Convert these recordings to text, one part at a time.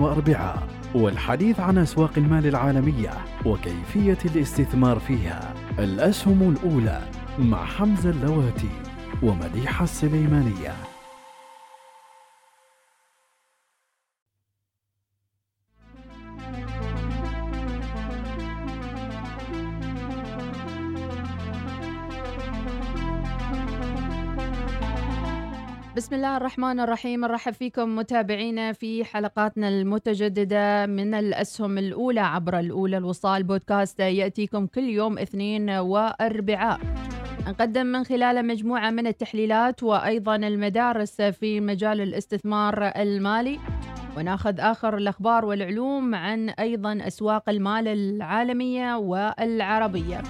واربعاء والحديث عن أسواق المال العالمية وكيفية الاستثمار فيها. الأسهم الأولى مع حمزة اللواتي ومديحة السليمانية. بسم الله الرحمن الرحيم. نرحب فيكم متابعينا في حلقاتنا المتجددة من الأسهم الأولى عبر الأولى الوصال بودكاست. يأتيكم كل يوم اثنين وأربعاء. نقدم من خلاله مجموعة من التحليلات وأيضا المدارس في مجال الاستثمار المالي. وناخذ آخر الأخبار والعلوم عن أيضا أسواق المال العالمية والعربية.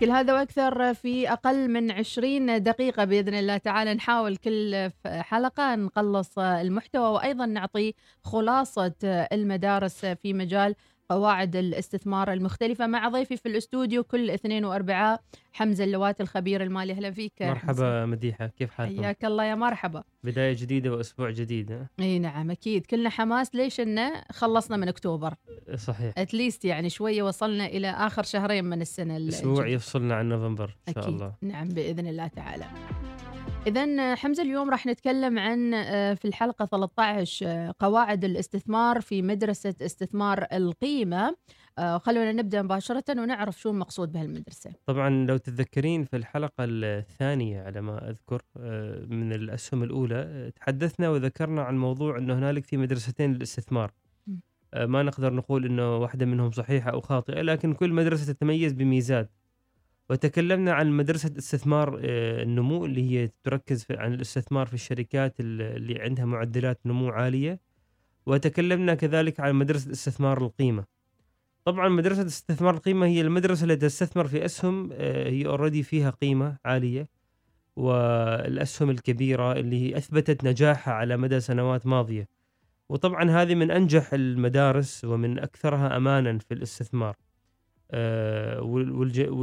كل هذا وأكثر في أقل من 20 دقيقة بإذن الله تعالى. نحاول كل حلقة نقلص المحتوى وأيضا نعطي خلاصة المدارس في مجال قواعد الاستثمار المختلفة مع ضيفي في الاستوديو كل اثنين واربعاء حمزة اللوات الخبير المالي. أهلا فيك. مرحبا مديحة كيف حالكم؟ حياك الله يا مرحبا. بداية جديدة وأسبوع جديد إي نعم أكيد. كلنا حماس. ليش إنه خلصنا من أكتوبر؟ صحيح. اتليست يعني شوية وصلنا إلى آخر شهرين من السنة أسبوع يفصلنا عن نوفمبر إن شاء أكيد. الله. نعم بإذن الله تعالى. إذا حمزة اليوم راح نتكلم عن آه، في الحلقة 13 آه، قواعد الاستثمار في مدرسة استثمار القيمة. آه، خلونا نبدأ مباشرة ونعرف شو المقصود بهالمدرسة. طبعا لو تتذكرين في الحلقة الثانية على ما أذكر من الأسهم الأولى تحدثنا وذكرنا عن موضوع أنه هنالك في مدرستين للاستثمار. ما نقدر نقول أنه واحدة منهم صحيحة أو خاطئة لكن كل مدرسة تتميز بميزات. وتكلمنا عن مدرسة استثمار آه، النمو اللي هي تركز في عن الاستثمار في الشركات ال- اللي عندها معدلات نمو عالية. وتكلمنا كذلك عن مدرسة استثمار القيمة. طبعا مدرسة استثمار القيمة هي المدرسة التي تستثمر في أسهم آه، هي اوريدي فيها قيمة عالية. والأسهم الكبيرة اللي أثبتت نجاحها على مدى سنوات ماضية. وطبعا هذه من أنجح المدارس ومن أكثرها أمانا في الاستثمار.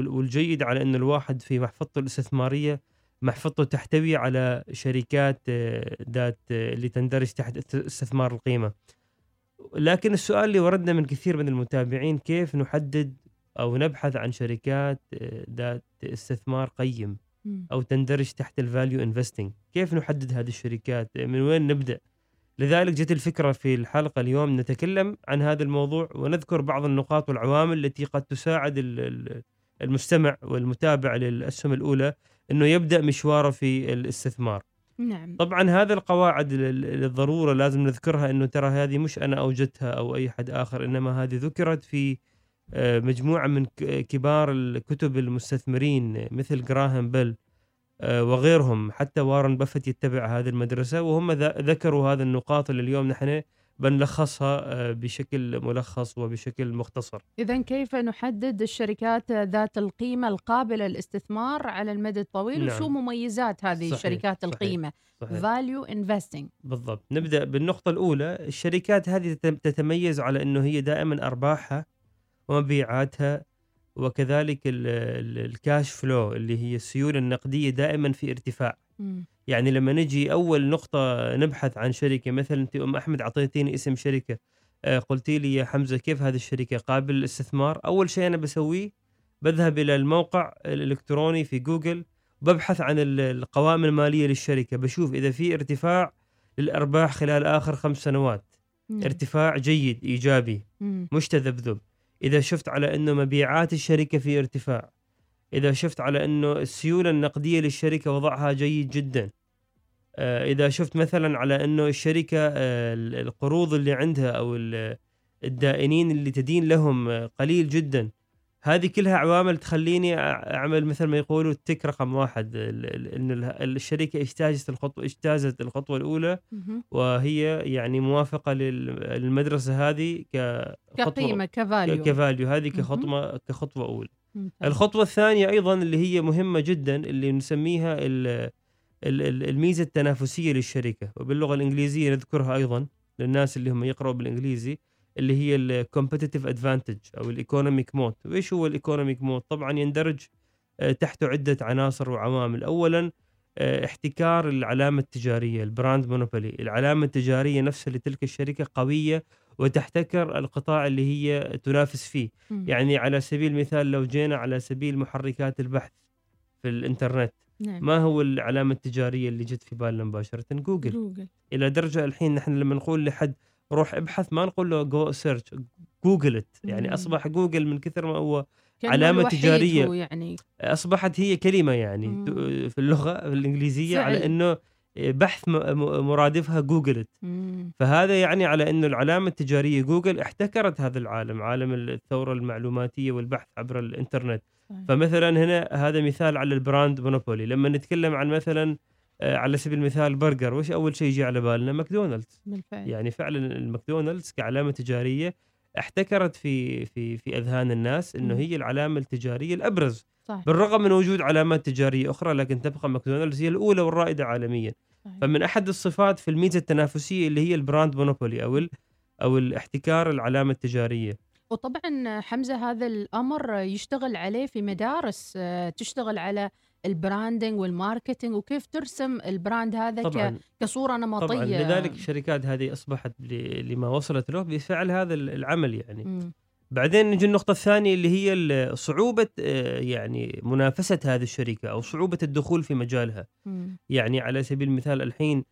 والجيد على أن الواحد في محفظته الاستثمارية محفظته تحتوي على شركات آه، ذات آه، اللي تندرج تحت است- استثمار القيمة. لكن السؤال اللي وردنا من كثير من المتابعين كيف نحدد أو نبحث عن شركات آه، ذات استثمار قيم. أو تندرج تحت ال value investing كيف نحدد هذه الشركات؟ من وين نبدأ؟ لذلك جت الفكرة في الحلقة اليوم نتكلم عن هذا الموضوع ونذكر بعض النقاط والعوامل التي قد تساعد ال- ال- المستمع والمتابع للأسهم الأولى إنه يبدأ مشواره في الاستثمار. نعم. طبعا هذا القواعد لل- للضرورة لازم نذكرها إنه ترى هذه مش أنا أوجدتها أو أي حد آخر إنما هذه ذكرت في آه، مجموعة من كبار الكتب المستثمرين مثل جراهام بيل وغيرهم. حتى وارن بافت يتبع هذه المدرسة وهم ذكروا هذه النقاط اللي اليوم نحن بنلخصها آه، بشكل ملخص وبشكل مختصر. إذا كيف نحدد الشركات ذات القيمة القابلة للاستثمار على المدى الطويل؟ نعم. وشو مميزات هذه صحيح، الشركات. القيمة؟ صحيح. Value investing. بالضبط. نبدأ بالنقطة الأولى. الشركات هذه تت- تتميز على إنه هي دائما أرباحها ومبيعاتها وكذلك ال- ال- ال cash flow اللي هي السيولة النقدية دائما في ارتفاع مم. يعني لما نجي أول نقطة نبحث عن شركة مثلا أنت أم أحمد أعطيتيني اسم شركة آه، قلتي لي يا حمزة كيف هذه الشركة قابل للاستثمار أول شيء أنا بسويه بذهب إلى الموقع الإلكتروني في جوجل وببحث عن ال- القوائم المالية للشركة بشوف إذا في ارتفاع للأرباح خلال آخر خمس سنوات مم. ارتفاع جيد إيجابي مم. مش تذبذب إذا شفت على إنه مبيعات الشركة في ارتفاع إذا شفت على إنه السيولة النقدية للشركة وضعها جيد جدا آه، إذا شفت مثلا على إنه الشركة آه، ال- القروض اللي عندها أو ال- الدائنين اللي تدين لهم آه، قليل جدا هذه كلها عوامل تخليني أعمل مثل ما يقولوا ال tick رقم واحد إن ال- الشركة اجتازت الخطوه اجتازت الخطوة الأولى. وهي يعني موافقة لل- للمدرسة هذه كخطوه كقيمة ك value ك value هذه. كخطوه كخطوة أولى. الخطوة الثانية أيضا اللي هي مهمة جدا اللي نسميها ال- ال- ال- الميزة التنافسية للشركة وباللغة الإنجليزية نذكرها أيضا للناس اللي هم يقرأوا بالإنجليزي اللي هي ال competitive advantage أو ال economic moat وإيش هو ال economic moat طبعا يندرج آه، تحته عدة عناصر وعوامل. اولا آه، احتكار العلامة التجارية ال brand monopoly العلامة التجارية نفسها لتلك الشركة قوية وتحتكر القطاع اللي هي تنافس فيه. مم. يعني على سبيل المثال لو جينا على سبيل محركات البحث في الإنترنت نعم. ما هو العلامة التجارية اللي جت في بالنا مباشرة؟ جوجل جوجل إلى درجة الحين نحن لما نقول لحد روح ابحث ما نقول له go search جوجلت يعني. أصبح جوجل من كثر ما هو تجارية. هو يعني أصبحت هي كلمة يعني مم. في اللغة الإنجليزية فعل. على إنه بحث مرادفها جوجلت. فهذا يعني على إنه العلامة التجارية جوجل احتكرت هذا العالم عالم الثورة المعلوماتية والبحث عبر الإنترنت. فمثلا هنا هذا مثال على ال brand monopoly لما نتكلم عن مثلا على سبيل المثال برجر وش أول شيء يجي على بالنا؟ ماكدونالدز. بالفعل يعني فعلا الماكدونالدز كعلامة تجارية احتكرت في في في أذهان الناس إنه. هي العلامة التجارية الأبرز. صح بالرغم من وجود علامات تجارية أخرى لكن تبقى ماكدونالدز هي الأولى والرائدة عالميا. صحيح. فمن أحد الصفات في الميزة التنافسية اللي هي ال brand monopoly أو ال أو الاحتكار العلامة التجارية. وطبعا حمزة هذا الأمر يشتغل عليه في مدارس آه، تشتغل على ال branding وال marketing وكيف ترسم ال brand هذا طبعا كصورة نمطية طبعا لذلك الشركات هذه أصبحت لما وصلت له بفعل هذا العمل يعني مم. بعدين نجي النقطة الثانية اللي هي صعوبة آه، يعني منافسة هذه الشركة أو صعوبة الدخول في مجالها مم. يعني على سبيل المثال الحين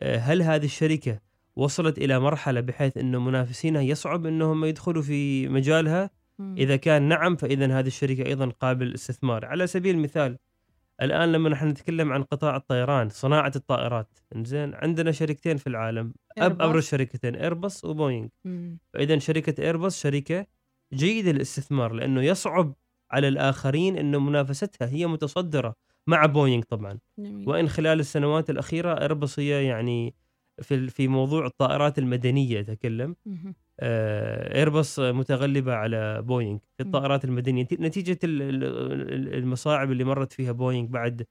آه، هل هذه الشركة وصلت إلى مرحلة بحيث أنه منافسينها يصعب أنهم يدخلوا في مجالها. إذا كان نعم فإذا هذه الشركة أيضا قابل للاستثمار على سبيل المثال الآن لما نحن نتكلم عن قطاع الطيران صناعة الطائرات إنزين عندنا شركتين في العالم إيرباص. أبرز شركتين إيرباص وبوينغ. فاذا شركة ايرباص شركة جيدة للاستثمار لأنه يصعب على الآخرين إنه منافستها هي متصدرة مع بوينغ طبعا جميل. وإن خلال السنوات الأخيرة ايرباص هي يعني في في موضوع الطائرات المدنية أتكلم ايرباص متغلبة على بوينغ في. الطائرات المدنية نتيجة ال- ال- المصاعب اللي مرت فيها بوينغ بعد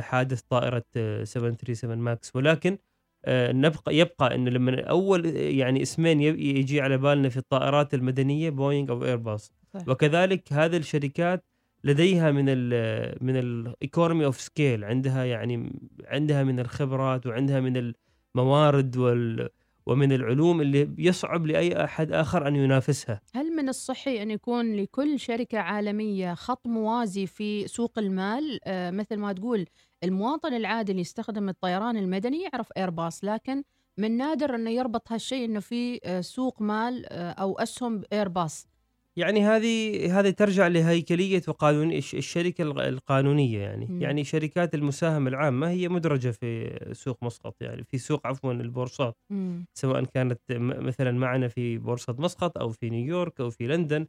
حادث طائرة آه، 737 ماكس ولكن آه، نبقى يبقى انه لما أول يعني اسمين يجي على بالنا في الطائرات المدنية بوينغ أو ايرباص. وكذلك هذه الشركات لديها من ال من ال economy of scale عندها يعني عندها من الخبرات وعندها من الموارد وال ومن العلوم اللي يصعب لأي أحد آخر أن ينافسها. هل من الصحي أن يكون لكل شركة عالمية خط موازي في سوق المال؟ آه، مثل ما تقول المواطن العادي اللي يستخدم الطيران المدني يعرف ايرباص لكن من نادر أنه يربط هالشيء أنه في آه، سوق مال آه، أو أسهم ايرباص يعني هذه هذه ترجع لهيكلية وقانون الش- الشركة الق- القانونية يعني. مم. يعني شركات المساهمه العامة هي مدرجة في سوق مسقط يعني في سوق عفوا البورصات. مم. سواء كانت م- مثلا معنا في بورصة مسقط أو في نيويورك أو في لندن.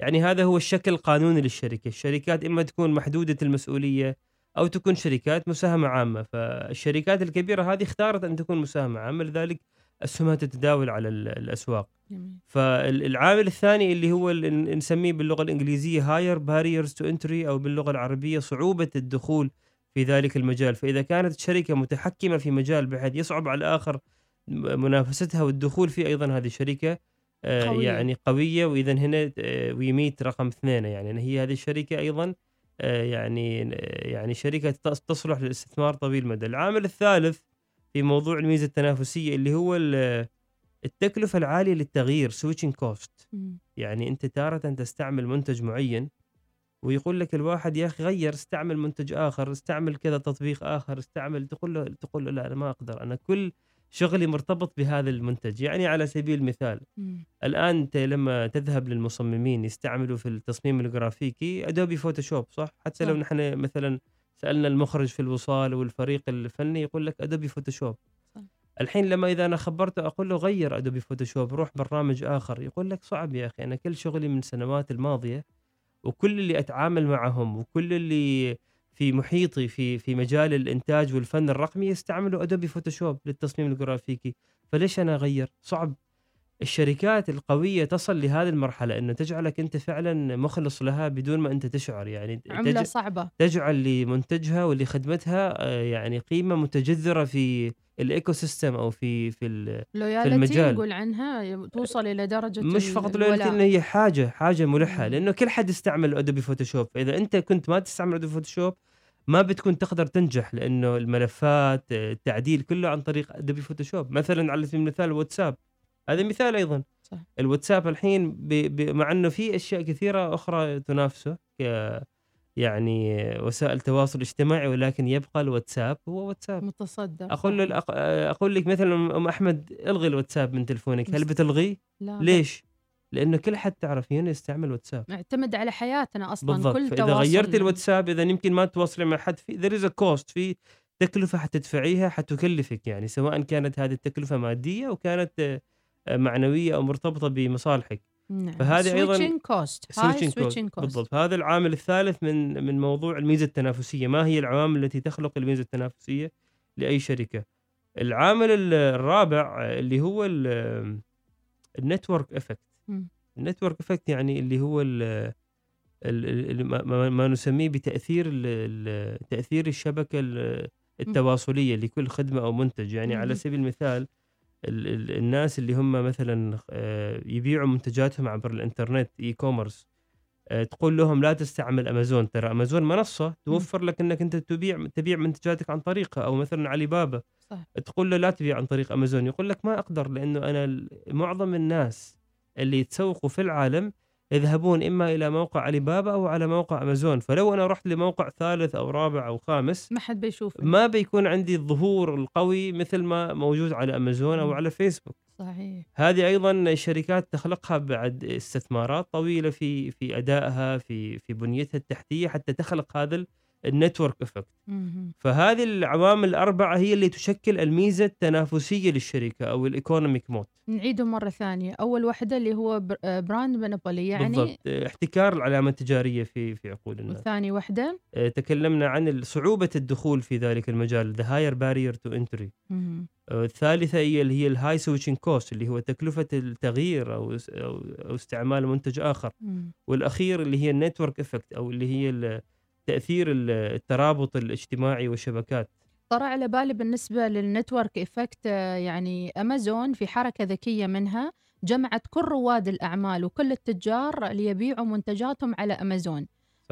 يعني هذا هو الشكل القانوني للشركة. الشركات إما تكون محدودة المسؤولية أو تكون شركات مساهمة عامة. فالشركات الكبيرة هذه اختارت أن تكون مساهمة عامة. لذلك أسهمها تتداول على ال- الأسواق. جميل. فالعامل الثاني اللي هو اللي نسميه باللغة الإنجليزية higher barriers to entry أو باللغة العربية صعوبة الدخول في ذلك المجال. فإذا كانت الشركة متحكمة في مجال بحيث يصعب على الآخر م- منافستها والدخول فيه أيضا هذه الشركة آه، قوية. يعني قوية. وإذا هنا ويميت رقم اثنين يعني. هي هذه الشركة أيضا آه، يعني يعني شركة تص- تصلح للاستثمار طويل المدى. العامل الثالث في موضوع الميزة التنافسية اللي هو ال- التكلفة العالية للتغيير switching cost. يعني أنت تارة تستعمل منتج معين ويقول لك الواحد يا أخي غير استعمل منتج آخر استعمل كذا تطبيق آخر استعمل تقول له تقول له لا أنا ما أقدر أنا كل شغلي مرتبط بهذا المنتج يعني على سبيل المثال مم. الآن أنت لما تذهب للمصممين يستعملوا في التصميم الجرافيكي ادوبي فوتوشوب صح حتى لو. نحن مثلا سألنا المخرج في الوصال والفريق الفني يقول لك ادوبي فوتوشوب. الحين لما إذا أنا خبرته أقول له غير ادوبي فوتوشوب روح برنامج آخر. يقول لك صعب يا أخي أنا كل شغلي من السنوات الماضية وكل اللي أتعامل معهم وكل اللي في محيطي في في مجال الإنتاج والفن الرقمي يستعملوا Adobe Photoshop للتصميم الجرافيكي. فليش أنا أغير؟ صعب. الشركات القوية تصل لهذه المرحلة إنه تجعلك أنت فعلا مخلص لها بدون ما أنت تشعر يعني عملة تج- صعبة تجعل لمنتجها ولخدمتها آه، يعني قيمة متجذرة في ال ecosystem أو في في loyalty المجال. نقول عنها توصل إلى درجة مش فقط. loyalty انه هي حاجة حاجة ملحة. لأنه كل حد يستعمل Adobe Photoshop فاذا أنت كنت ما تستعمل Adobe Photoshop ما بتكون تقدر تنجح لأنه الملفات آه، التعديل كله عن طريق ادوبي فوتوشوب مثلا على سبيل المثال الواتساب هذا مثال أيضا. صح. الواتساب الحين ب... ب... مع إنه في أشياء كثيرة أخرى تنافسه ك يعني وسائل تواصل اجتماعي ولكن يبقى الواتساب هو واتساب. متصدر أقول. الأق- أقول لك مثلا أم أحمد الغي الواتساب من تلفونك هل بتلغيه؟ لا ليش؟ لأنه كل حد تعرفين يستعمل واتساب. معتمد على حياتنا أصلا بالضبط. كل فإذا تواصل غيرت الواتساب إذا يمكن ما تواصلي مع حد في there is cost في تكلفة حتدفعيها حتكلفك يعني سواء كانت هذه التكلفة مادية أو كانت آه، معنوية أو مرتبطة بمصالحك. نعم. فهذه switching cost. switching cost. بالضبط. هذا العامل الثالث من من موضوع الميزة التنافسية. ما هي العوامل التي تخلق الميزة التنافسية لأي شركة؟ العامل ال- الرابع اللي هو ال network effect. ال network effect يعني اللي هو ال ال- ال- ما- ما, نسميه بتأثير ال- ال- تأثير الشبكة ال- التواصلية لكل خدمة أو منتج. يعني. على سبيل المثال ال- ال- الناس اللي هم مثلا آه، يبيعوا منتجاتهم عبر الإنترنت e-commerce آه، تقول لهم لا تستعمل أمازون. ترى أمازون منصة توفر لك إنك أنت تبيع تبيع منتجاتك عن طريقها أو مثلا علي بابا صح. تقول له لا تبيع عن طريق أمازون. يقول لك ما أقدر لأنه أنا معظم الناس اللي يتسوقوا في العالم يذهبون إما إلى موقع علي بابا أو على موقع امازون فلو أنا رحت لموقع ثالث أو رابع أو خامس ما حد بيشوف ما بيكون عندي الظهور القوي مثل ما موجود على امازون أو مم. على فيسبوك صحيح. هذه أيضا الشركات تخلقها بعد استثمارات طويلة في في أدائها في في بنيتها التحتية حتى تخلق هذا ال network effect. فهذه العوامل الأربعة هي اللي تشكل الميزة التنافسية للشركة أو ال economic moat نعيده مرة ثانية. أول واحدة اللي هو بر- آه، brand monopoly يعني بالضبط. احتكار العلامة التجارية في في عقول الناس وثاني واحدة آه، تكلمنا عن صعوبة الدخول في ذلك المجال the higher barrier to entry. مهم. آه، الثالثة هي اللي هي ال high switching cost اللي هو تكلفة التغيير أو أو استعمال منتج آخر. مم. والأخير اللي هي ال network effect أو اللي هي ال- الترابط الاجتماعي والشبكات؟ طرى على بالي بالنسبة لل network effect آه، يعني أمازون في حركة ذكية منها جمعت كل رواد الأعمال وكل التجار اللي يبيعوا منتجاتهم على أمازون.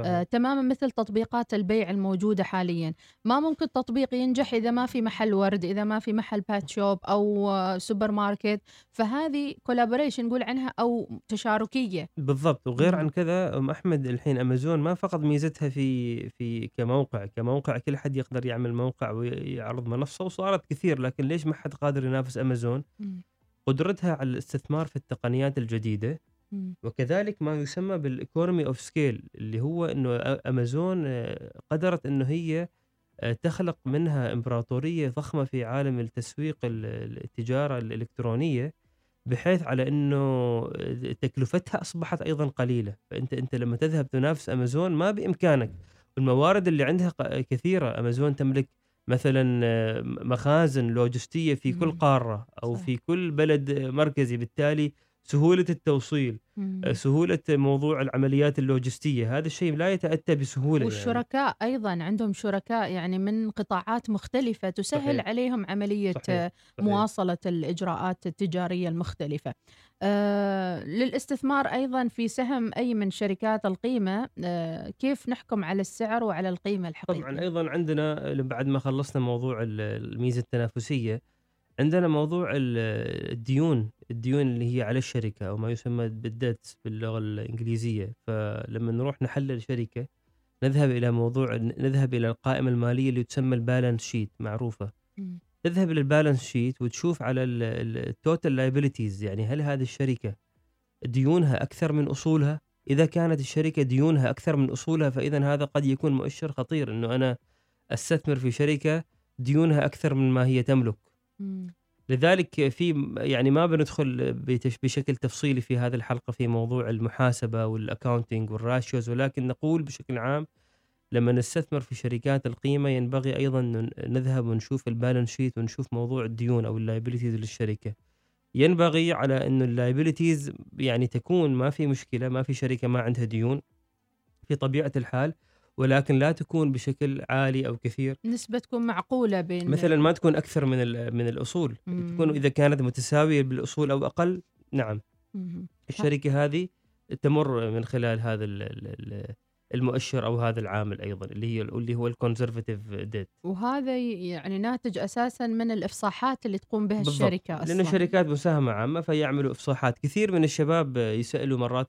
آه، تماما مثل تطبيقات البيع الموجودة حاليا. ما ممكن تطبيق ينجح إذا ما في محل ورد إذا ما في محل pet shop أو آه، سوبر ماركت فهذه collaboration نقول عنها أو تشاركية. بالضبط. وغير. عن كذا أم أحمد الحين أمازون ما فقط ميزتها في في كموقع. كموقع كل حد يقدر يعمل موقع ويعرض منصة وصارت كثير لكن ليش ما حد قادر ينافس أمازون؟ مم. قدرتها على الاستثمار في التقنيات الجديدة. مم. وكذلك ما يسمى بال economy of scale اللي هو إنه أمازون آه، قدرت إنه هي آه، تخلق منها إمبراطورية ضخمة في عالم التسويق ال- التجارة الإلكترونية بحيث على إنه آه، تكلفتها أصبحت أيضا قليلة فأنت أنت لما تذهب تنافس أمازون ما بإمكانك والموارد اللي عندها كثيرة أمازون تملك مثلا مخازن لوجستية في كل. قارة أو. في كل بلد مركزي بالتالي سهولة التوصيل مم. آه، سهولة موضوع العمليات اللوجستية هذا الشيء لا يتأتى بسهولة يعني. والشركاء أيضا عندهم شركاء يعني من قطاعات مختلفة تسهل صحيح. عليهم عملية صحيح. آه، صحيح. مواصلة الإجراءات التجارية المختلفة. آه للاستثمار أيضا في سهم أي من شركات القيمة آه كيف نحكم على السعر وعلى القيمة الحقيقية؟ طبعا أيضا عندنا بعد ما خلصنا موضوع ال- الميزة التنافسية عندنا موضوع ال- الديون الديون اللي هي على الشركة أو ما يسمى بال debts باللغة الإنجليزية فلما نروح نحلل شركه نذهب إلى موضوع نذهب إلى القائمة المالية اللي تسمى ال balance sheet معروفة مم. تذهب لل balance sheet وتشوف على ال total liabilities يعني هل هذه الشركة ديونها أكثر من أصولها إذا كانت الشركة ديونها أكثر من أصولها فإذا هذا قد يكون مؤشر خطير إنه أنا أستثمر في شركة ديونها أكثر من ما هي تملك. لذلك في يعني ما بندخل بشكل تفصيلي في هذه الحلقة في موضوع المحاسبة وال accounting وال ratios ولكن نقول بشكل عام لما نستثمر في شركات القيمة ينبغي أيضا نذهب ونشوف ال balance sheet ونشوف موضوع الديون أو ال liabilities للشركة. ينبغي على انه ال liabilities يعني تكون ما في مشكلة ما في شركة ما عندها ديون في طبيعة الحال ولكن لا تكون بشكل عالي أو كثير نسبة تكون معقولة بين مثلا ما تكون أكثر من من الأصول مم. تكون إذا كانت متساوية بالأصول أو أقل نعم مهم. الشركة هذه تمر من خلال هذا ال- ال- ال- المؤشر أو هذا العامل أيضا اللي هي اللي هو ال conservative debt وهذا يعني ناتج أساسا من الإفصاحات اللي تقوم بها بالضبط. الشركة أصلا لأنه شركات مساهمة عامة فيعملوا إفصاحات كثير من الشباب يسألوا مرات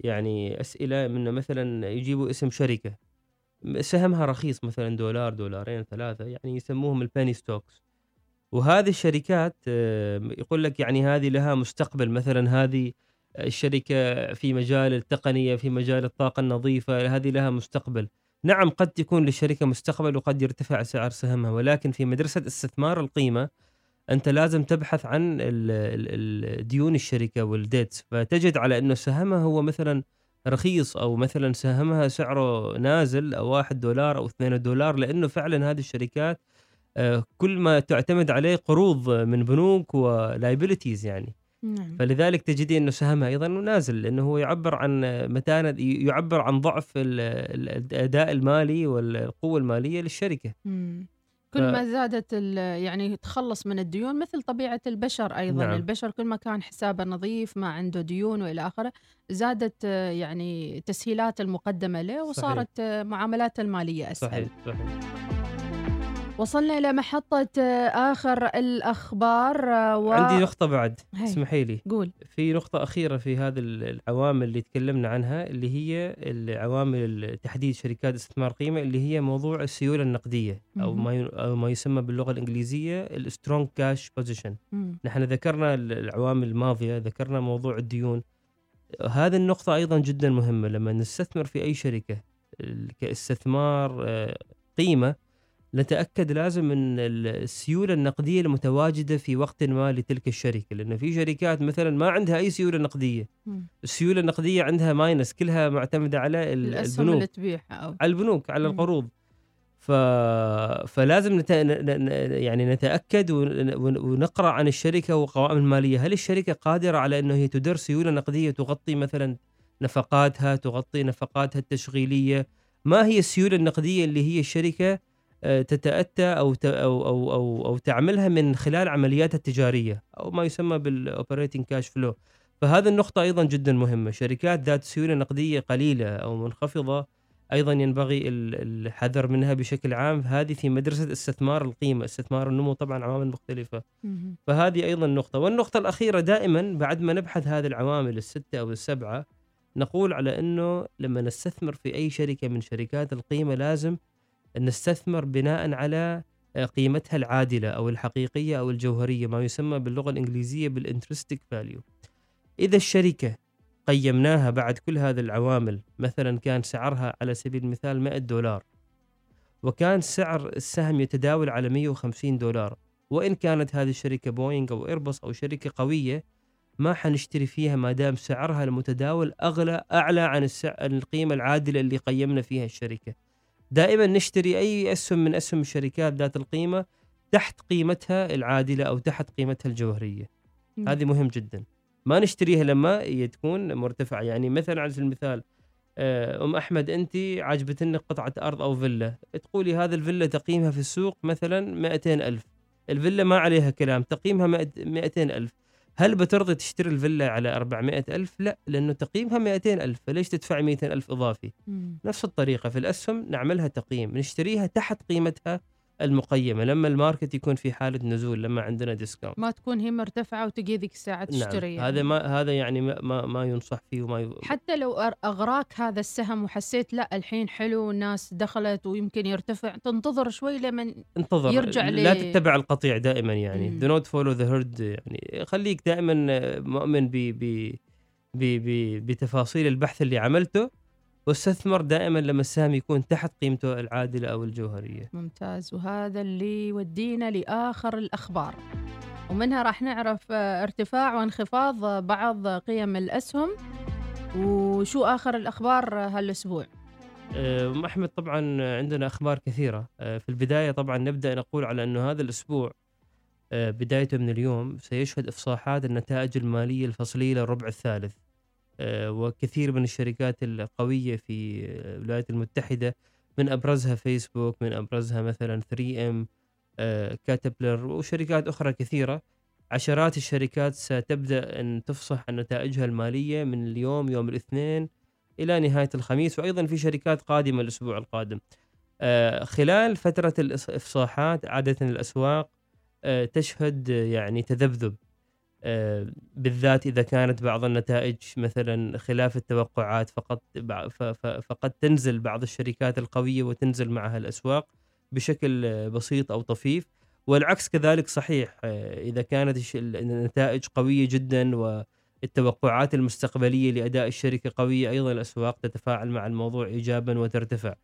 يعني أسئلة من مثلا يجيبوا اسم شركة. سهمها رخيص مثلا دولار دولارين ثلاثة يعني يسموهم الباني ستوكس. وهذه الشركات آه، يقول لك يعني هذه لها مستقبل. مثلا هذه الشركة في مجال التقنية في مجال الطاقة النظيفة هذه لها مستقبل. نعم قد تكون للشركة مستقبل وقد يرتفع سعر سهمها ولكن في مدرسة استثمار القيمة أنت لازم تبحث عن ديون الشركة وال debts فتجد على إنه سهمها هو مثلا رخيص أو مثلا سهمها سعره نازل أو واحد دولار أو اثنين دولار لأنه فعلا هذه الشركات آه، كل ما تعتمد عليه قروض من بنوك و liabilities يعني نعم. فلذلك تجدين إنه سهمها أيضا نازل لأنه هو يعبر عن متانه يعبر عن ضعف ال- ال- الأداء المالي والقوة المالية للشركة مم. كل ما زادت يعني تخلص من الديون مثل طبيعة البشر أيضا. نعم. البشر كل ما كان حسابه نظيف ما عنده ديون وإلى آخره زادت يعني تسهيلات المقدمة له وصارت آه، معاملاته المالية أسهل. صحيح صحيح. وصلنا إلى محطة آه، آخر الأخبار آه، و... عندي نقطة بعد. اسمحي لي قول في نقطة أخيرة في هذه ال- العوامل اللي تكلمنا عنها اللي هي العوامل تحديد شركات استثمار قيمة اللي هي موضوع السيولة النقدية أو. ما ي- أو ما يسمى باللغة الإنجليزية ال strong cash position. نحن ذكرنا ال- العوامل الماضية ذكرنا موضوع الديون هذه النقطة أيضا جدا مهمة لما نستثمر في أي شركة كاستثمار آه، قيمة نتأكد لازم من ال- السيولة النقدية المتواجدة في وقت ما لتلك الشركة لأن في شركات مثلا ما عندها أي سيولة نقدية مم. السيولة النقدية عندها minus كلها معتمدة على ال- الاسهم البنوك اللي تبيعها أو. على البنوك على. القروض ف... فلازم نت... يعني نتأكد ون... ون- ونقرأ عن الشركة وقوائم المالية هل الشركة قادرة على إنه هي تدر سيولة نقدية تغطي مثلا نفقاتها تغطي نفقاتها التشغيلية ما هي السيولة النقدية اللي هي الشركة تتأتى أو. أو أو أو أو تعملها من خلال عملياتها التجارية أو ما يسمى بال operating cash flow فهذه النقطة أيضا جدا مهمة شركات ذات سيولة نقدية قليلة أو منخفضة أيضا ينبغي ال- الحذر منها بشكل عام هذه في مدرسة استثمار القيمة استثمار النمو طبعا عوامل مختلفة مهم. فهذه أيضا نقطة والنقطة الأخيرة دائما بعد ما نبحث هذه العوامل الستة أو السبعة نقول على إنه لما نستثمر في أي شركة من شركات القيمة لازم نستثمر بناء على آه، قيمتها العادلة أو الحقيقية أو الجوهرية ما يسمى باللغة الإنجليزية بال intrinsic value إذا الشركة قيمناها بعد كل هذه العوامل مثلا كان سعرها على سبيل المثال 100 دولار وكان سعر السهم يتداول على 150 دولار وإن كانت هذه الشركة بوينغ أو إيرباص أو شركة قوية ما حنشتري فيها ما دام سعرها المتداول أغلى أعلى عن السع... القيمة العادلة اللي قيمنا فيها الشركة. دائما نشتري أي أسهم من أسهم الشركات ذات القيمة تحت قيمتها العادلة أو تحت قيمتها الجوهرية. هذه مهم جدا. ما نشتريها لما هي تكون مرتفعة. يعني مثلا على سبيل المثال آه، أم أحمد أنت عجبتنك قطعة أرض أو فيلا. تقولي هذا الفيلا تقييمها في السوق مثلا 200 ألف. الفيلا ما عليها كلام تقييمها 200 ألف. هل بترضي تشتري الفيلا على 400 ألف؟ لا لأنه تقييمها 200 ألف فليش تدفع 200 ألف إضافي؟ مم. نفس الطريقة في الأسهم نعملها تقييم نشتريها تحت قيمتها المقيمة لما ال market يكون في حالة نزول لما عندنا discount ما تكون هي مرتفعة وتجي ذيك الساعة تشتري نعم. هذا ما هذا يعني ما ما, ما ينصح فيه وما ي... حتى لو أغراك هذا السهم وحسيت لا الحين حلو والناس دخلت ويمكن يرتفع تنتظر شوي لمن انتظر يرجع لا ل- تتبع القطيع دائما يعني. do not follow the herd يعني. خليك دائما مؤمن ب ب ب ب بتفاصيل البحث اللي عملته. واستثمر دائما لما السهم يكون تحت قيمته العادلة أو الجوهرية. ممتاز. وهذا اللي يودينا لآخر الأخبار. ومنها راح نعرف آه، ارتفاع وانخفاض بعض قيم الأسهم. وشو آخر الأخبار هالأسبوع؟ آه، أم أحمد طبعا عندنا أخبار كثيرة. آه، في البداية طبعا نبدأ نقول على أنه هذا الأسبوع آه، بدايته من اليوم سيشهد إفصاحات النتائج المالية الفصلية للربع الثالث. وكثير من الشركات القوية في الولايات المتحدة من أبرزها فيسبوك من أبرزها مثلا 3M كاتبلر وشركات أخرى كثيرة. عشرات الشركات ستبدأ أن تفصح عن نتائجها المالية من اليوم يوم الاثنين إلى نهاية الخميس وأيضا في شركات قادمة الأسبوع القادم. آه، خلال فترة الإفصاحات عادة الأسواق آه، تشهد آه، يعني تذبذب. آه، بالذات إذا كانت بعض النتائج مثلا خلاف التوقعات فقد فقد تنزل بعض الشركات القوية وتنزل معها الأسواق بشكل آه، بسيط أو طفيف. والعكس كذلك صحيح آه، إذا كانت النتائج قوية جدا والتوقعات المستقبلية لأداء الشركة قوية أيضا الأسواق تتفاعل مع الموضوع إيجابا وترتفع.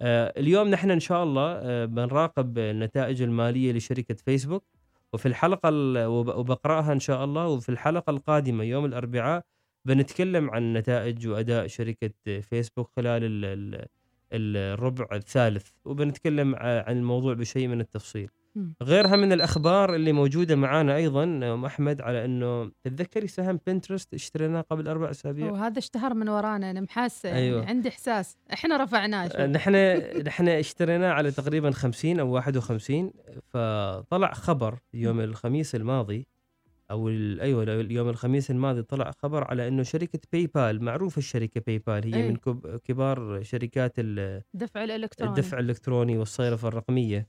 آه، اليوم نحن إن شاء الله آه، بنراقب النتائج المالية لشركة فيسبوك. وفي الحلقة ال- وب- وبقرأها إن شاء الله وفي الحلقة القادمة يوم الأربعاء بنتكلم عن نتائج وأداء شركة فيسبوك خلال ال- ال- الربع الثالث وبنتكلم عن الموضوع بشيء من التفصيل. غيرها من الأخبار اللي موجودة معانا أيضا أم أحمد على إنه تتذكري سهم بنترست اشتريناه قبل أربع أسابيع وهذا اشتهر من ورانا أنا محاسة يعني أيوة. عندي إحساس إحنا رفعناه. نحن نحن اشتريناه على تقريبا 50 أو 51 فطلع خبر يوم الخميس الماضي أو أيوه اليوم الخميس الماضي طلع خبر على إنه شركة باي بال معروفة الشركة باي بال هي أي. من كب- كبار شركات ال- دفع الإلكتروني الدفع الإلكتروني والصيرفه الرقمية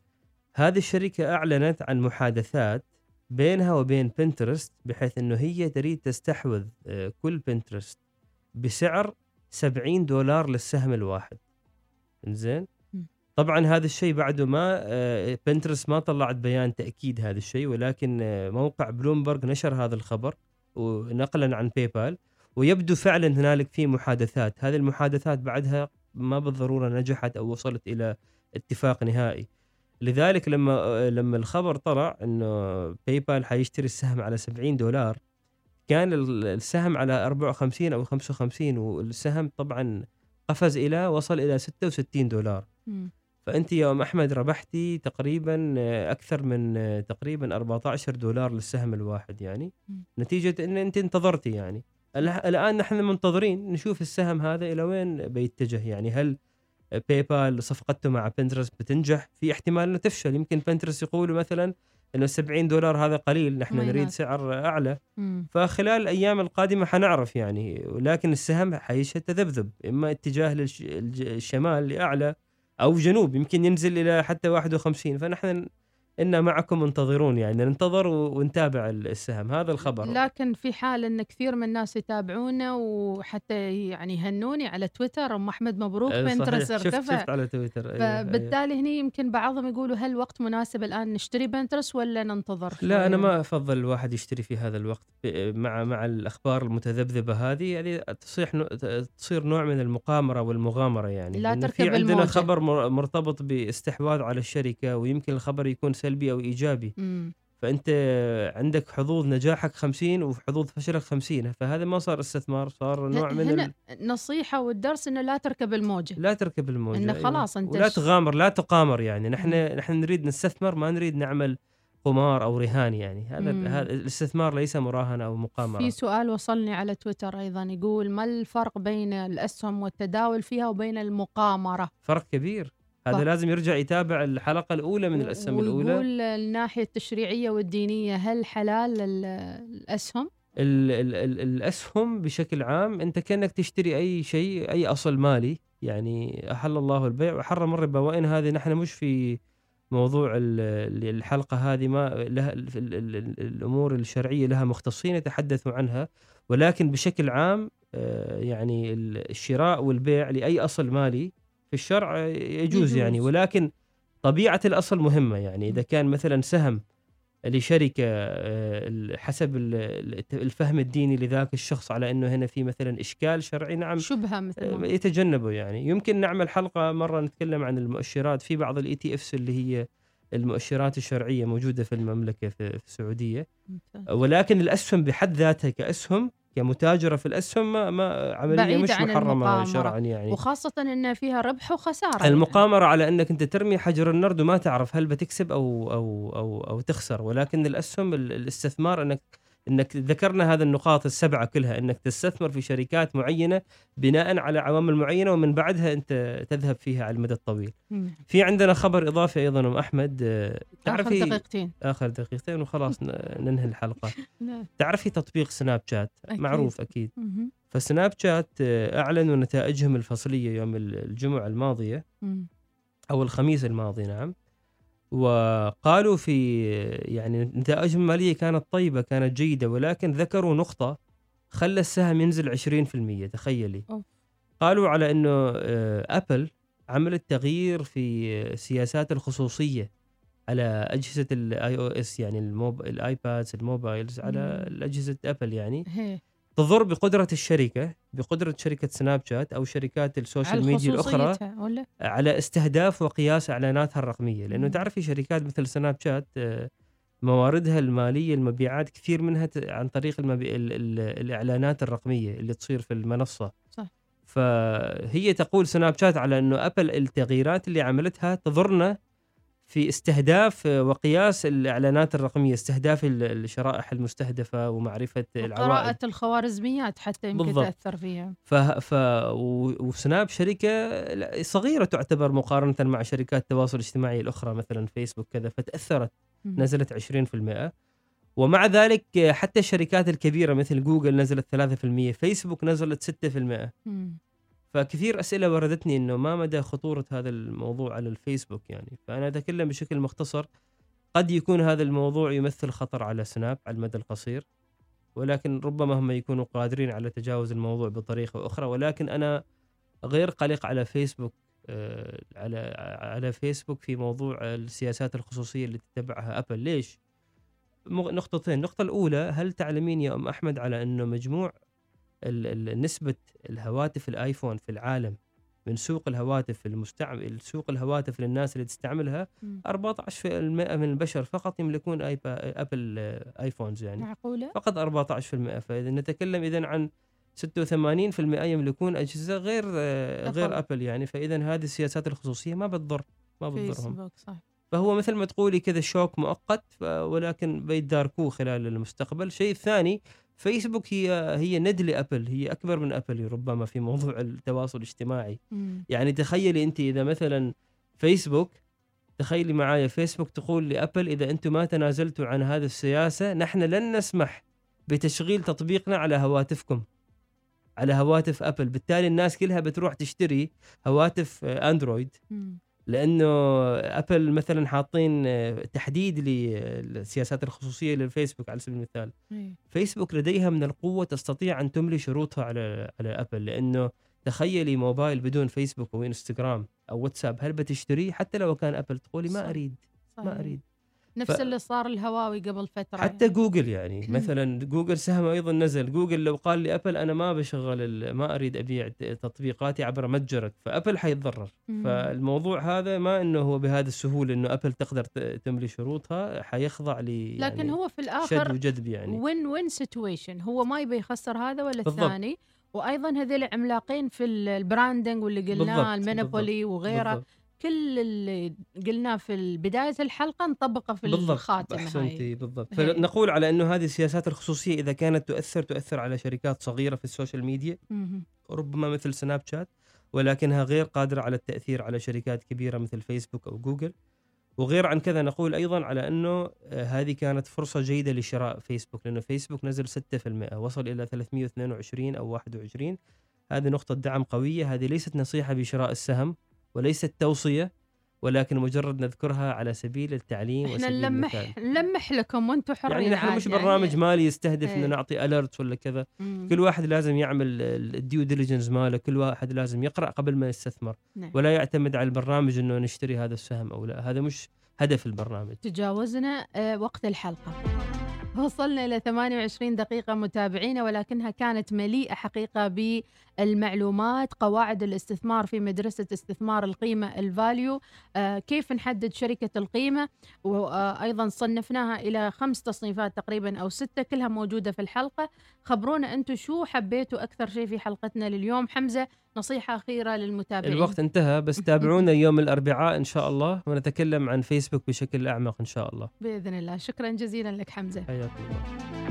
هذه الشركة أعلنت عن محادثات بينها وبين بنترست بحيث إنه هي تريد تستحوذ آه، كل بنترست بسعر 70 دولار للسهم الواحد. زين. طبعا هذا الشيء بعده ما آه، بنترست ما طلعت بيان تأكيد هذا الشيء ولكن آه، موقع بلومبرج نشر هذا الخبر ونقلا عن باي بال ويبدو فعلا هنالك في محادثات. هذه المحادثات بعدها ما بالضرورة نجحت أو وصلت إلى اتفاق نهائي. لذلك لما لما الخبر طلع إنه باي بال حيشتري السهم على 70 دولار كان ال- السهم على 54 أو 55 والسهم طبعا قفز إلى وصل إلى 66 دولار. فأنت يا أم أحمد ربحتي تقريبا أكثر من تقريبا 14 دولار للسهم الواحد يعني. نتيجة إن أنت انتظرتي يعني ال- الآن نحن منتظرين نشوف السهم هذا إلى وين بيتجه يعني هل باي بال صفقته مع بنترست بتنجح. في احتمال إنه تفشل. يمكن بنترست يقولوا مثلا إنه 70 دولار هذا قليل نحن ما نريد. سعر أعلى. مم. فخلال الأيام القادمة حنعرف يعني ولكن السهم حيشهد تذبذب. إما اتجاه للشمال لأعلى أو جنوب. يمكن ينزل إلى حتى 51 فنحن إنا معكم منتظرون يعني ننتظر ونتابع السهم هذا الخبر لكن في حال إن كثير من الناس يتابعونا وحتى يعني يهنوني على تويتر أم أحمد مبروك صحيح. بنترست شفت ارتفع شفت على تويتر. فبالتالي هني يمكن بعضهم يقولوا هل وقت مناسب الآن نشتري بنترست ولا ننتظر لا أنا شوي؟ ما أفضل الواحد يشتري في هذا الوقت مع مع الأخبار المتذبذبة هذه يعني تصيح نوع- تصير نوع من المقامرة والمغامرة يعني لا تركب في عندنا الموجة. خبر مر- مرتبط باستحواذ على الشركة ويمكن الخبر يكون سلبي أو إيجابي. مم. فأنت عندك حظوظ نجاحك 50 وحظوظ فشلك 50 فهذا ما صار استثمار صار نوع من هنا ال... النصيحه والدرس إنه لا تركب الموجة. لا تركب الموجة إنه أيوة. خلاص أنت ولا تغامر لا تقامر يعني. نحن نحن نريد نستثمر ما نريد نعمل قمار أو رهان يعني. هذا مم. هذا الاستثمار ليس مراهنة أو مقامرة. في سؤال وصلني على تويتر أيضا يقول ما الفرق بين الأسهم والتداول فيها وبين المقامرة؟ فرق كبير. هذا ف- لازم يرجع يتابع الحلقة الأولى من الأسهم الأولى. ويقول الناحية التشريعية والدينية هل حلال ال- الأسهم؟ ال ال ال الأسهم بشكل عام أنت كأنك تشتري أي شيء أي أصل مالي يعني أحل الله البيع وحرم الربا. وإن هذه نحن مش في موضوع ال- الحلقة هذه ما لها ال- ال- ال- الأمور الشرعية لها مختصين يتحدثوا عنها. ولكن بشكل عام آه، يعني ال- الشراء والبيع لأي أصل مالي في الشرع آه، يجوز, يجوز. يعني ولكن طبيعة الأصل مهمة يعني. إذا كان مثلا سهم لشركة آه، حسب ال- ال- الفهم الديني لذاك الشخص على إنه هنا في مثلا إشكال شرعي نعم. شبهة مثل ما يتجنبه يعني. يمكن نعمل حلقة مرة نتكلم عن المؤشرات. في بعض ال ETFs اللي هي المؤشرات الشرعية موجودة في المملكة في ممتاز. ولكن الأسهم بحد ذاتها كأسهم كمتاجرة في الأسهم ما, ما عملية مش محرمة. شرعا يعني. وخاصة إن فيها ربح وخسارة. المقامرة على إنك أنت ترمي حجر النرد وما تعرف هل بتكسب أو أو أو أو تخسر. ولكن الأسهم ال- الاستثمار إنك إنك ذكرنا هذه النقاط السبعة كلها إنك تستثمر في شركات معينة بناء على عوامل معينة ومن بعدها أنت تذهب فيها على المدى الطويل. مم. في عندنا خبر إضافي أيضا أم أحمد آه، تعرفي دقيقتين آخر دقيقتين وخلاص ننهي الحلقة. لا. تعرفي تطبيق سناب شات أكيد. معروف أكيد. مهم. فسناب شات آه، أعلنوا نتائجهم الفصلية يوم الجمعة الماضية مم. أو الخميس الماضي نعم وقالوا في يعني نتائجهم الماليه كانت طيبة كانت جيدة ولكن ذكروا نقطة خلى السهم ينزل 20% تخيلي. قالوا على إنه آه، أبل عملت تغيير في سياسات الخصوصية على أجهزة ال iOS يعني الموب... ال iPads ال mobiles على مم. اجهزه أبل يعني هي تضر بقدرة الشركة بقدرة شركة سناب شات أو شركات ال social media ولا على استهداف وقياس إعلاناتها الرقمية لأنه مم. تعرفي شركات مثل سناب شات آه، مواردها المالية المبيعات كثير منها عن طريق المبي... ال... ال... الإعلانات الرقمية اللي تصير في المنصة صح. فهي تقول سناب شات على إنه ابل التغييرات اللي عملتها تضرنا في استهداف آه، وقياس الإعلانات الرقمية استهداف ال- الشرائح المستهدفة ومعرفة العوائد قراءة الخوارزميات حتى يمكن بالضبط. تأثر فيها ف... ف... وسناب شركة صغيرة تعتبر مقارنة مع شركات التواصل الاجتماعي الأخرى مثلا فيسبوك كذا فتأثرت. نزلت 20% ومع ذلك حتى الشركات الكبيرة مثل جوجل نزلت 3% فيسبوك نزلت 6% مم. فكثير أسئلة وردتني إنه ما مدى خطورة هذا الموضوع على الفيسبوك يعني. فأنا أتكلم بشكل مختصر. قد يكون هذا الموضوع يمثل خطر على سناب على المدى القصير ولكن ربما هم يكونوا قادرين على تجاوز الموضوع بطريقة أخرى. ولكن أنا غير قلق على فيسبوك آه، على على فيسبوك في موضوع السياسات الخصوصية اللي تتبعها أبل. ليش؟ نقطتين، النقطة الأولى هل تعلمين يا أم أحمد على أنه مجموع نسبة الهواتف الآيفون في العالم من سوق الهواتف المستعمل سوق الهواتف للناس اللي تستعملها مم. 14% من البشر فقط يملكون آيبا أبل آه، iPhones يعني معقولة؟ فقط 14% فإذا نتكلم إذا عن 86% يملكون أجهزة غير آه، أبل. غير أبل يعني فإذا هذه السياسات الخصوصية ما بتضر ما بتضرهم صح فهو مثل ما تقولي كذا shock مؤقت ولكن بيتداركوه خلال المستقبل الشيء الثاني فيسبوك هي هي ند لأبل هي أكبر من أبل ربما في موضوع التواصل الاجتماعي مم. يعني تخيلي أنت إذا مثلا فيسبوك تخيلي معايا فيسبوك تقول لأبل إذا أنتم ما تنازلتوا عن هذه السياسة نحن لن نسمح بتشغيل تطبيقنا على هواتفكم على هواتف أبل بالتالي الناس كلها بتروح تشتري هواتف آه، أندرويد مم. لأنه أبل مثلا حاطين آه، تحديد للسياسات الخصوصية للفيسبوك على سبيل المثال إيه. فيسبوك لديها من القوة تستطيع أن تملي شروطها على على أبل لأنه تخيلي موبايل بدون فيسبوك أو إنستغرام أو واتساب هل بتشتريه حتى لو كان أبل تقولي. ما أريد ما صحيح. نفس ف- اللي صار الهواوي قبل فترة حتى جوجل يعني. مثلا جوجل سهم أيضا نزل. جوجل لو قال لي أبل أنا ما بشغل ما أريد أبيع ت- تطبيقاتي عبر متجرك فأبل حيتضرر. فالموضوع هذا ما إنه هو بهذه السهولة إنه أبل تقدر تملي شروطها حيخضع ل لكن يعني هو في شد الآخر وجذب يعني. win-win situation هو ما يبي يخسر هذا ولا بالضبط. الثاني. وأيضا هذول عملاقين في ال- ال branding واللي قلناه ال monopoly وغيره. بالضبط. كل اللي قلناه في بدايه الحلقة نطبقه في بالضبط الخاتمه أحسنتي هاي. بالضبط. فنقول على إنه هذه السياسات الخصوصية إذا كانت تؤثر تؤثر على شركات صغيرة في ال social media. ربما مثل سناب شات ولكنها غير قادرة على التأثير على شركات كبيرة مثل فيسبوك أو جوجل. وغير عن كذا نقول أيضا على إنه آه، هذه كانت فرصة جيدة لشراء فيسبوك لأنه فيسبوك نزل 6% وصل إلى 322 أو 21 هذه نقطة دعم قوية هذه ليست نصيحة بشراء السهم. وليست توصية ولكن مجرد نذكرها على سبيل التعليم إحنا وسبيل نلمح المثال نلمح لكم وأنتم حرين يعني نحن مش برنامج مالي يستهدف إيه. انه نعطي alert ولا كذا مم. كل واحد لازم يعمل ال due diligence ماله كل واحد لازم يقرأ قبل ما يستثمر نعم. ولا يعتمد على البرنامج إنه نشتري هذا السهم أو لا هذا مش هدف البرنامج تجاوزنا آه، وقت الحلقة وصلنا إلى 28 دقيقة متابعينا ولكنها كانت مليئة حقيقة بالمعلومات قواعد الاستثمار في مدرسة استثمار القيمة الفاليو آه، كيف نحدد شركة القيمة وأيضا صنفناها إلى خمس تصنيفات تقريبا أو ستة كلها موجودة في الحلقة. خبرونا أنتم شو حبيتوا أكثر شيء في حلقتنا لليوم. حمزة نصيحة أخيرة للمتابعين. الوقت انتهى بس تابعونا يوم الأربعاء إن شاء الله ونتكلم عن فيسبوك بشكل أعمق إن شاء الله. بإذن الله. شكرا جزيلا لك حمزة. حياكم الله.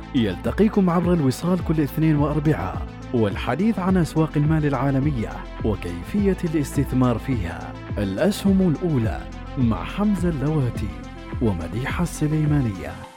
يلتقيكم عبر الوصال كل اثنين وأربعاء والحديث عن أسواق المال العالمية وكيفية الاستثمار فيها. الأسهم الأولى مع حمزة اللواتي ومديحة السليمانية.